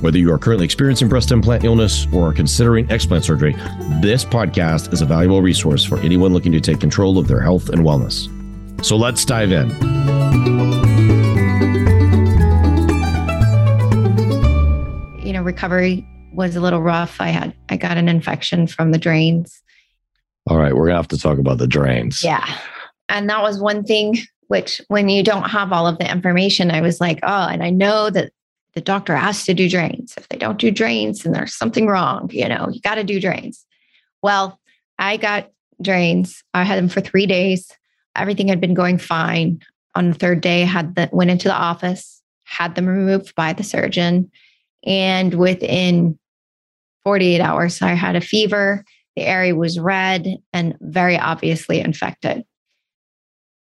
Whether you are currently experiencing breast implant illness or are considering explant surgery, this podcast is a valuable resource for anyone looking to take control of their health and wellness. So let's dive in. You know, recovery was a little rough. I had I got an infection from the drains. All right, we're gonna have to talk about the drains. Yeah. And that was one thing which when you don't have all of the information, I was like, oh, and I know that the doctor has to do drains. If they don't do drains, then there's something wrong. You know, you got to do drains. Well, I got drains. I had them for three days. Everything had been going fine. On the third day, had the, went into the office, had them removed by the surgeon, and within 48 hours, I had a fever. The area was red and very obviously infected.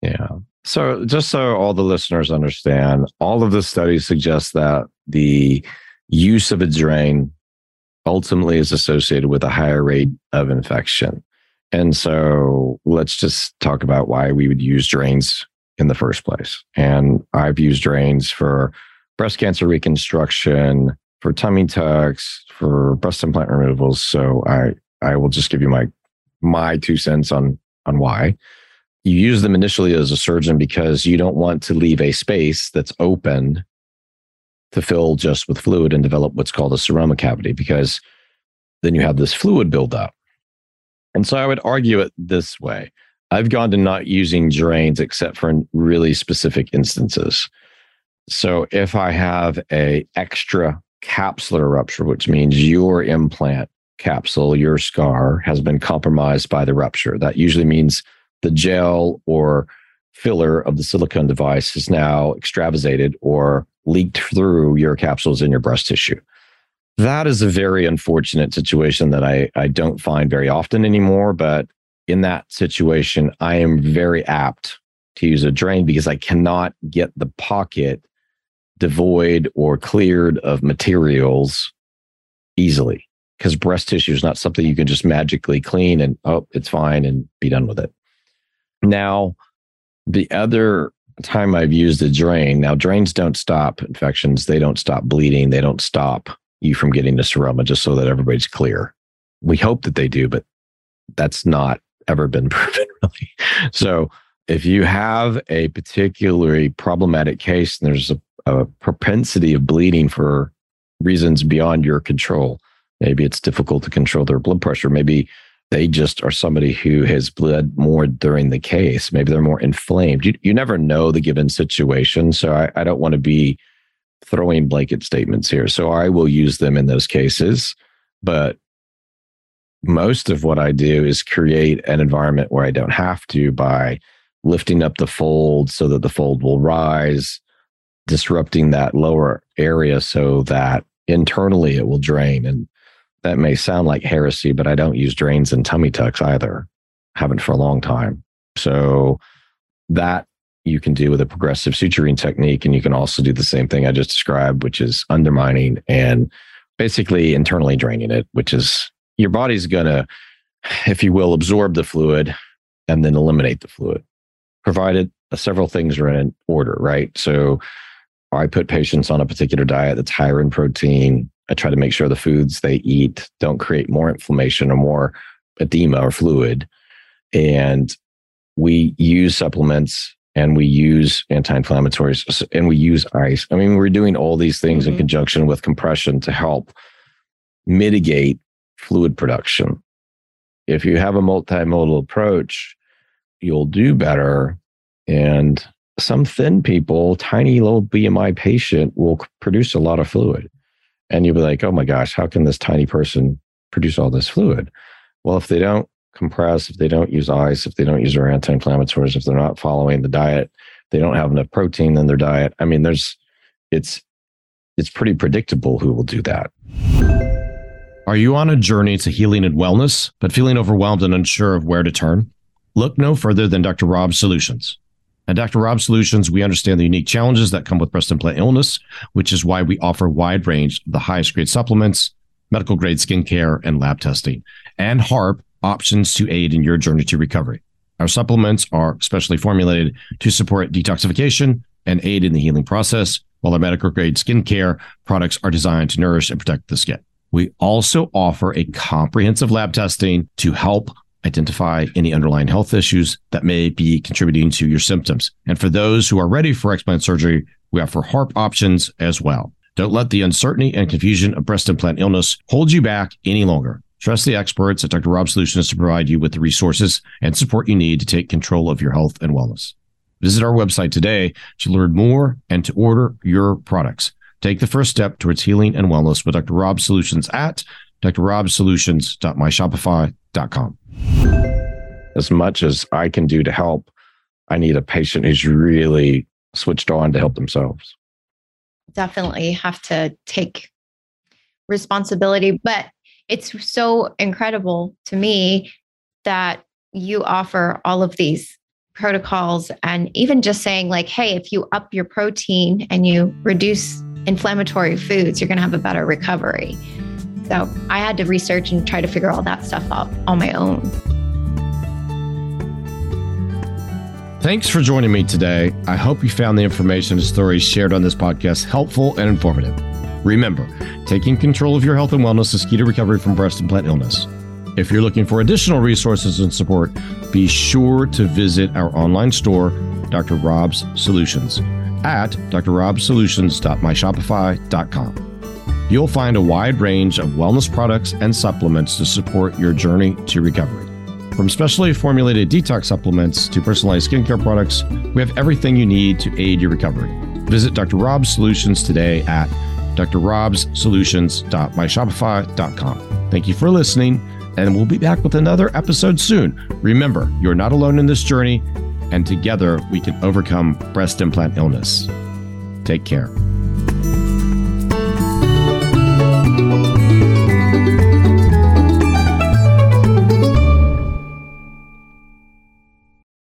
Yeah. So, just so all the listeners understand, all of the studies suggest that the use of a drain ultimately is associated with a higher rate of infection. And so let's just talk about why we would use drains in the first place. And I've used drains for breast cancer reconstruction, for tummy tucks, for breast implant removals. So I I will just give you my my two cents on on why. You use them initially as a surgeon because you don't want to leave a space that's open to fill just with fluid and develop what's called a seroma cavity because then you have this fluid buildup. And so I would argue it this way. I've gone to not using drains except for in really specific instances. So if I have a extra capsular rupture, which means your implant capsule, your scar has been compromised by the rupture, that usually means the gel or filler of the silicone device is now extravasated or leaked through your capsules in your breast tissue. That is a very unfortunate situation that I, I don't find very often anymore. But in that situation, I am very apt to use a drain because I cannot get the pocket devoid or cleared of materials easily because breast tissue is not something you can just magically clean and oh it's fine and be done with it now the other time I've used a drain. Now, drains don't stop infections, they don't stop bleeding, they don't stop you from getting the seroma, just so that everybody's clear. We hope that they do, but that's not ever been proven, really. So, if you have a particularly problematic case and there's a, a propensity of bleeding for reasons beyond your control, maybe it's difficult to control their blood pressure, maybe they just are somebody who has bled more during the case. Maybe they're more inflamed. You, you never know the given situation. So I, I don't want to be throwing blanket statements here. So I will use them in those cases. But most of what I do is create an environment where I don't have to by lifting up the fold so that the fold will rise, disrupting that lower area so that internally it will drain. And that may sound like heresy, but I don't use drains and tummy tucks either. Haven't for a long time. So that you can do with a progressive suturing technique. And you can also do the same thing I just described, which is undermining and basically internally draining it, which is your body's going to, if you will, absorb the fluid and then eliminate the fluid, provided several things are in order, right? So I put patients on a particular diet that's higher in protein, I try to make sure the foods they eat don't create more inflammation or more edema or fluid. And we use supplements and we use anti-inflammatories and we use ice. I mean, we're doing all these things mm-hmm. in conjunction with compression to help mitigate fluid production. If you have a multimodal approach, you'll do better. And some thin people, tiny little BMI patient will produce a lot of fluid. And you'll be like, oh my gosh, how can this tiny person produce all this fluid? Well, if they don't compress, if they don't use ice, if they don't use their anti inflammatories, if they're not following the diet, they don't have enough protein in their diet. I mean, there's, it's, it's pretty predictable who will do that. Are you on a journey to healing and wellness, but feeling overwhelmed and unsure of where to turn? Look no further than Dr. Rob's Solutions. At Dr. Rob Solutions, we understand the unique challenges that come with breast implant illness, which is why we offer a wide range of the highest grade supplements, medical grade skincare, and lab testing, and HARP options to aid in your journey to recovery. Our supplements are specially formulated to support detoxification and aid in the healing process, while our medical grade skincare products are designed to nourish and protect the skin. We also offer a comprehensive lab testing to help identify any underlying health issues that may be contributing to your symptoms. And for those who are ready for explant surgery, we offer HARP options as well. Don't let the uncertainty and confusion of breast implant illness hold you back any longer. Trust the experts at Dr. Rob Solutions to provide you with the resources and support you need to take control of your health and wellness. Visit our website today to learn more and to order your products. Take the first step towards healing and wellness with Dr. Rob Solutions at drrobsolutions.myshopify.com. As much as I can do to help, I need a patient who's really switched on to help themselves. Definitely have to take responsibility. But it's so incredible to me that you offer all of these protocols and even just saying, like, hey, if you up your protein and you reduce inflammatory foods, you're going to have a better recovery. So I had to research and try to figure all that stuff out on my own. Thanks for joining me today. I hope you found the information and stories shared on this podcast helpful and informative. Remember, taking control of your health and wellness is key to recovery from breast implant illness. If you're looking for additional resources and support, be sure to visit our online store, Dr. Rob's Solutions, at drrobsolutions.myshopify.com. You'll find a wide range of wellness products and supplements to support your journey to recovery. From specially formulated detox supplements to personalized skincare products, we have everything you need to aid your recovery. Visit Dr. Rob's Solutions today at drrobsolutions.myshopify.com. Thank you for listening, and we'll be back with another episode soon. Remember, you're not alone in this journey, and together we can overcome breast implant illness. Take care.